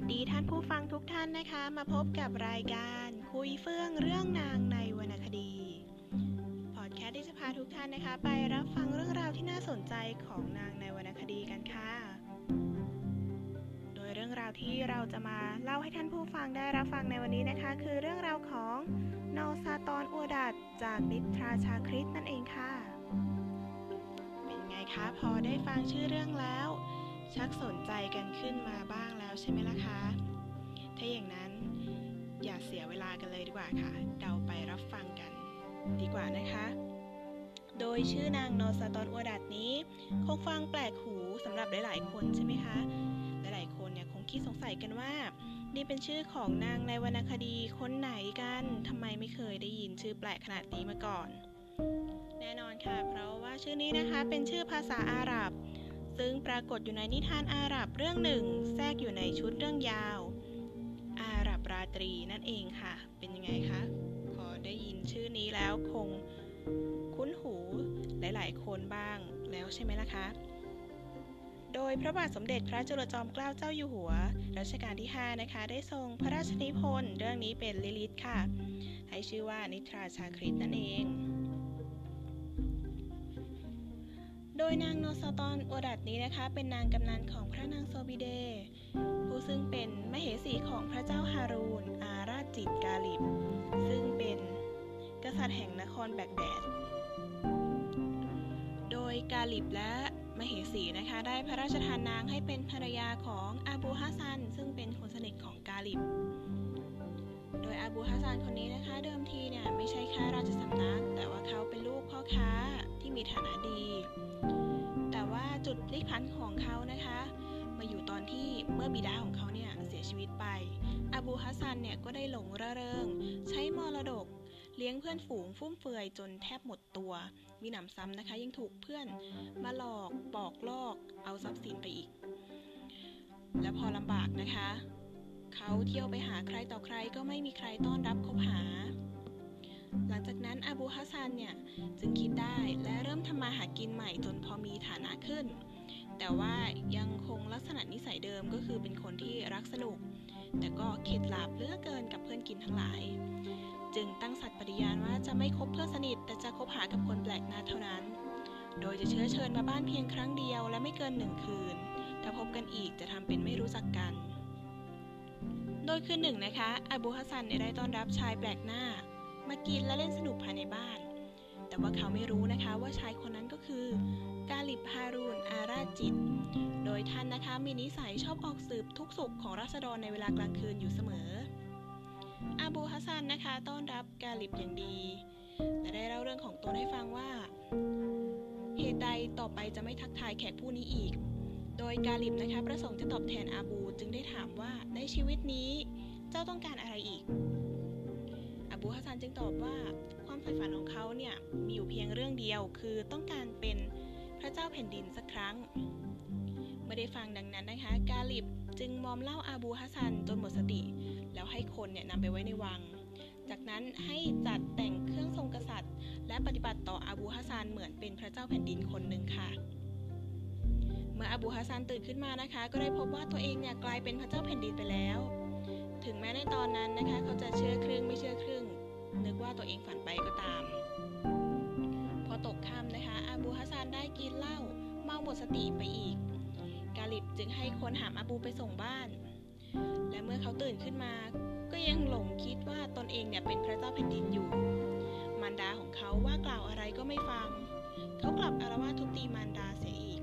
วัสดีท่านผู้ฟังทุกท่านนะคะ มาพบกับรายการคุยเฟื่องเรื่องนางในวรรณคดีพอดแคสต์ที่จะพาทุกท่านนะคะ ไปรับฟังเรื่องราวที่น่าสนใจของนางในวรรณคดีกันค่ะ โดยเรื่องราวที่เราจะมาเล่าให้ท่านผู้ฟังได้รับฟังในวันนี้นะคะ คือเรื่องราวของนอซาตอนอวดัดจากนิทราชาคริสนั่นเองค่ะ เป็นไงคะพอได้ฟังชื่อเรื่องแล้ว ชักสนใจกันขึ้นมาบ้างแล้วใช่ไหมล่ะคะ ถ้าอย่างนั้นอย่าเสียเวลากันเลยดีกว่าค่ะ เราไปรับฟังกัน ดีกว่านะคะ โดยชื่อนางนอสตอนอวดัดนี้คงฟังแปลกหูสำหรับหลาย ๆ คนใช่ไหมคะ หลาย ๆ คนเนี่ยคงคิดสงสัยกันว่า นี่เป็นชื่อของนางในวรรณคดีคนไหนกันทำไมไม่เคยได้ยินชื่อแปลกขนาดนี้มาก่อน แน่นอนค่ะ เพราะว่าชื่อนี้นะคะเป็นชื่อภาษาอาหรับ ซึ่งปรากฏอยู่ในนิทานอาหรับเรื่องหนึ่ง แทรกอยู่ในชุดเรื่องยาว อาหรับราตรีนั่นเองค่ะ เป็นยังไงคะ พอได้ยินชื่อนี้แล้วคงคุ้นหูหลายๆ คนบ้างแล้วใช่ไหมล่ะคะ โดยพระบาทสมเด็จพระจุลจอมเกล้าเจ้าอยู่หัว รัชกาลที่ 5 นะคะ ได้ทรงพระราชนิพนธ์เรื่องนี้เป็นลิลิตค่ะ ให้ชื่อว่านิทราชาคริตนั่นเอง โดยนางโนซาตอนโอดัดนี้นะคะ เป็นนางกำนันของพระนางโซบิเด ผู้ซึ่งเป็นมเหสีของพระเจ้าฮารูนอาราจิตกาลิบ ซึ่งเป็นกษัตริย์แห่งนครแบกแดด โดยกาลิบและมเหสีนะคะ ได้พระราชทานนางให้เป็นภรรยาของอาบูฮัสซัน ซึ่งเป็นคนสนิทของกาลิบ โดยอาบูฮัสซันคนนี้นะคะ เดิมทีเนี่ยไม่ใช่ข้าราชสำนัก แต่ว่าเขาเป็นลูกพ่อค้าที่มีฐานะดี จุดพลิกผันของเขานะคะ มาอยู่ตอนที่เมื่อบิดาของเขาเนี่ยเสียชีวิตไปอบูฮัสซันเนี่ยก็ได้หลงระเริง ใช้มรดก เลี้ยงเพื่อนฝูงฟุ่มเฟือยจนแทบหมดตัว มีหนำซ้ำนะคะ ยังถูกเพื่อนมาหลอกปอกลอก เอาทรัพย์สินไปอีก และพอลำบากนะคะ เขาเที่ยวไปหาใครต่อใครก็ไม่มีใครต้อนรับคบหา หลังจากนั้นอาบูฮัสซันเนี่ยจึงคิดได้และเริ่มทำมาหากินใหม่จนพอมีฐานะขึ้น แต่ว่ายังคงลักษณะนิสัยเดิมก็คือเป็นคนที่รักสนุก แต่ก็เข็ดหลาบเลือกเกินกับเพื่อนกินทั้งหลาย จึงตั้งสัตย์ปฏิญาณว่าจะไม่คบเพื่อนสนิท แต่จะคบหากับคนแปลกหน้าเท่านั้น โดยจะเชื้อเชิญมาบ้านเพียงครั้งเดียวและไม่เกินหนึ่งคืน ถ้าพบกันอีกจะทำเป็นไม่รู้จักกัน โดยคืนหนึ่งนะคะอาบูฮัสซันได้ต้อนรับชายแปลกหน้า มากินและเล่นสนุกภายในบ้าน แต่ว่าเขาไม่รู้นะคะว่าชายคนนั้นก็คือกาลิบฮารูนอาราจิต โดยท่านนะคะมีนิสัยชอบออกสืบทุกสุขของราษฎรในเวลากลางคืนอยู่เสมอ อาบูฮัสซันนะคะต้อนรับกาลิบอย่างดี และได้เล่าเรื่องของตนให้ฟังว่า เหตุใดต่อไปจะไม่ทักทายแขกผู้นี้อีก โดยกาลิบนะคะประสงค์จะตอบแทนอาบู จึงได้ถามว่าในชีวิตนี้เจ้าต้องการอะไรอีก บูฮัสซันจึงตอบว่าความใฝ่ฝันของเขาเนี่ยมีอยู่เพียงเรื่องเดียว คือต้องการเป็นพระเจ้าแผ่นดินสักครั้ง เมื่อได้ฟังดังนั้นนะคะ กาลิบจึงมอมเหล่าอาบูฮัสซันจนหมดสติ แล้วให้คนเนี่ยนำไปไว้ในวัง จากนั้นให้จัดแต่งเครื่องทรงกษัตริย์ และปฏิบัติต่ออาบูฮัสซันเหมือนเป็นพระเจ้าแผ่นดินคนหนึ่งค่ะเมื่ออาบูฮัสซันตื่นขึ้นมานะคะ ก็ได้พบว่าตัวเองเนี่ยกลายเป็นพระเจ้าแผ่นดินไปแล้ว ถึงแม้ในตอนนั้นนะคะ เขาจะเชื่อครึ่งไม่เชื่อครึ่ง นึกว่าตัวเองฝันไปก็ตาม พอตกค่ำนะคะ อาบูฮัสซันได้กินเหล้าเมาหมดสติไปอีก กาลิบจึงให้คนหามอาบูไปส่งบ้าน และเมื่อเขาตื่นขึ้นมา ก็ยังหลงคิดว่าตนเองเนี่ยเป็นพระเจ้าแผ่นดินอยู่ มารดาของเขาว่ากล่าวอะไรก็ไม่ฟัง เขากลับอารวาสทุบตีมารดาเสียอีก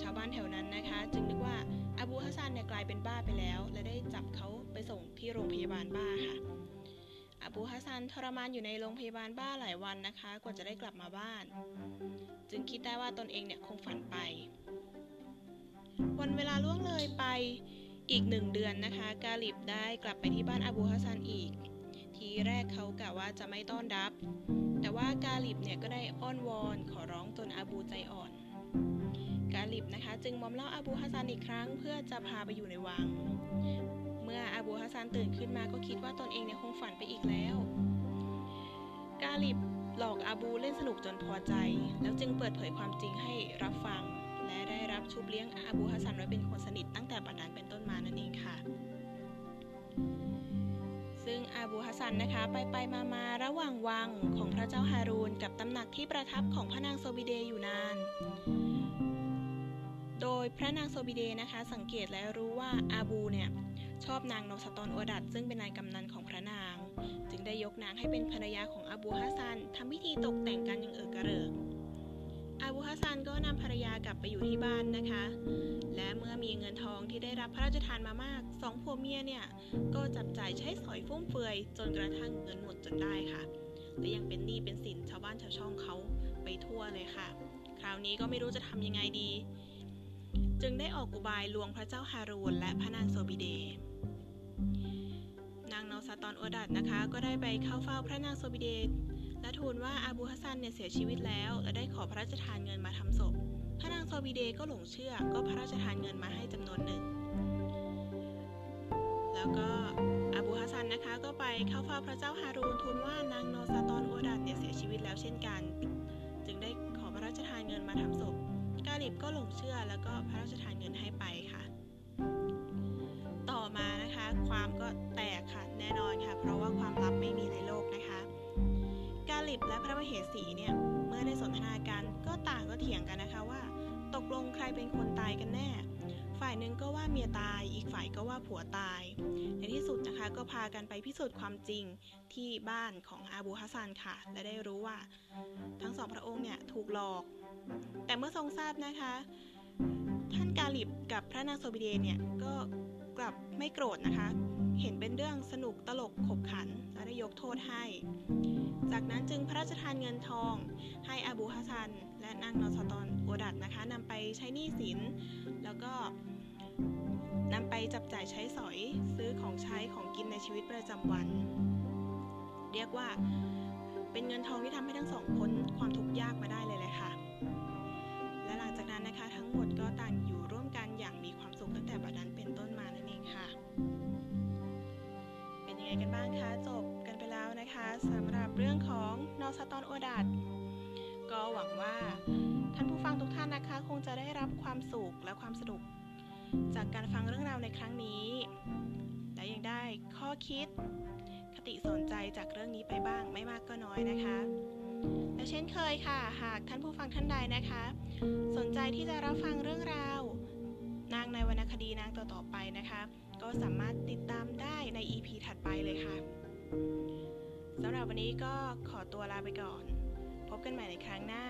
ชาวบ้านแถวนั้นนะคะ จึงนึกว่าอาบูฮัสซันเนี่ยกลายเป็นบ้าไปแล้ว และได้จับเขาไปส่งที่โรงพยาบาลบ้าค่ะ อาบูฮัสซันทรมานอยู่ในโรงพยาบาลบ้าหลายวันนะคะ กว่าจะได้กลับมาบ้าน จึงคิดได้ว่าตนเองเนี่ยคงฝันไป วันเวลาล่วงเลยไปอีกหนึ่งเดือนนะคะ กาลิบได้กลับไปที่บ้านอาบูฮัสซันอีก ทีแรกเขากะว่าจะไม่ต้อนรับ แต่ว่ากาลิบเนี่ยก็ได้อ้อนวอนขอร้องจนอาบูใจอ่อน กาลิบนะคะ จึงมอมเล่าอาบูฮัสซันอีกครั้ง เพื่อจะพาไปอยู่ในวัง มื่ออาบูฮัสซันตื่นขึ้นมาก็คิดว่าตนเองเนี่ยคงฝันไปอีกแล้ว กาหลิบหลอกอาบูเล่นสนุกจนพอใจ แล้วจึงเปิดเผยความจริงให้รับฟังและและได้รับชุบเลี้ยงอาบูฮัสซันไว้เป็นคนสนิทตั้งแต่บัดนั้นเป็นต้นมานั่นเองค่ะ ซึ่งอาบูฮัสซันนะคะ ไปไปมามาระหว่างวังของพระเจ้าฮารูนกับตำหนักที่ประทับของพระนางโซบิเดอยู่นานโดยพระนางโซบิเดนะคะสังเกตและรู้ว่าอาบูเนี่ย ชอบนางนอซาตอลอัวดัดซึ่งเป็นนางกำนัลของพระนาง จึงได้ยกนางให้เป็นภรรยาของอาบูฮัสซันทำพิธีตกแต่งกันอย่างเอิกกระเริกอาบูฮัสซันก็นำภรรยากลับไปอยู่ที่บ้านนะคะ และเมื่อมีเงินทองที่ได้รับพระราชทานมามากสองผัวเมียเนี่ยก็จับจ่ายใช้สอยฟุ่มเฟือยจนกระทั่งเงินหมดจนได้ค่ะและยังเป็นหนี้เป็นสินชาวบ้านชาวช่องเขาไปทั่วเลยค่ะ คราวนี้ก็ไม่รู้จะทำยังไงดี จึงได้ออกอุบายลวงพระเจ้าฮารูนและพระนางโซบิเด นางนอซาตอลอัวดัดนะคะ ก็ได้ไปเข้าเฝ้าพระนางโซบิเดและทูลว่าอาบูฮัสซันเนี่ยเสียชีวิตแล้ว และได้ขอพระราชทานเงินมาทำศพ พระนางโซบิเดก็หลงเชื่อ ก็พระราชทานเงินมาให้จำนวนหนึ่ง แล้วก็อาบูฮัสซันนะคะก็ไปเข้าเฝ้าพระเจ้าฮารูนทูลว่านางนอซาตอลอัวดัดเนี่ยเสียชีวิตแล้วเช่นกัน จึงได้ขอพระราชทานเงินมาทำศพ กาหลิบก็หลงเชื่อแล้วก็พระราชทานเงินให้ไปค่ะ ต่อมานะคะความก็แตกค่ะแน่นอนค่ะ เพราะว่าความลับไม่มีในโลกนะคะ กาลิบและพระมเหสีเนี่ยเมื่อได้สนทนากันก็ต่างก็เถียงกันนะคะว่า ตกลงใครเป็นคนตายกันแน่ ฝ่ายหนึ่งก็ว่าเมียตาย อีกฝ่ายก็ว่าผัวตาย ในที่สุดนะคะก็พากันไปพิสูจน์ความจริงที่บ้านของอาบูฮัสซันค่ะ และได้รู้ว่า ทั้งสองพระองค์เนี่ยถูกหลอก แต่เมื่อทรงทราบนะคะ ท่านกาลิบกับพระนางโซบิเดเนี่ยก็กลับไม่โกรธนะคะ เห็นเป็นเรื่องสนุกตลกขบขันและได้ยกโทษให้ จากนั้นจึงพระราชทานเงินทองให้อาบูฮัสซัน และนางนอสตอนโอดัดนะคะนำไปใช้หนี้สิน แล้วก็นำไปจับจ่ายใช้สอยซื้อของใช้ของกินในชีวิตประจำวัน เรียกว่าเป็นเงินทองที่ทำให้ทั้งสองพ้นความทุกข์ยากมาได้เลยแหละค่ะ และหลังจากนั้นนะคะทั้งหมดก็ต่างอยู่ร่วมกันอย่างมีความสุขตั้งแต่บัดนั้นเป็นต้นมานั่นเองค่ะ เป็นยังไงกันบ้างคะจบกันไปแล้วนะคะสำหรับเรื่องของนอสตอนโอดัด ก็หวังว่าท่านผู้ฟังทุกท่านนะคะ คงจะได้รับความสุขและความสนุก จากการฟังเรื่องราวในครั้งนี้ และยังได้ข้อคิด คติสนใจจากเรื่องนี้ไปบ้างไม่มากก็น้อยนะคะ และเช่นเคยค่ะ หากท่านผู้ฟังท่านใดนะคะ สนใจที่จะรับฟังเรื่องราวนางในวรรณคดีนางต่อๆไปนะคะ ก็สามารถติดตามได้ใน EP ถัดไปเลยค่ะสำหรับวันนี้ก็ขอตัวลาไปก่อน กันใหม่ในครั้งหน้า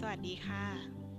สวัสดีค่ะ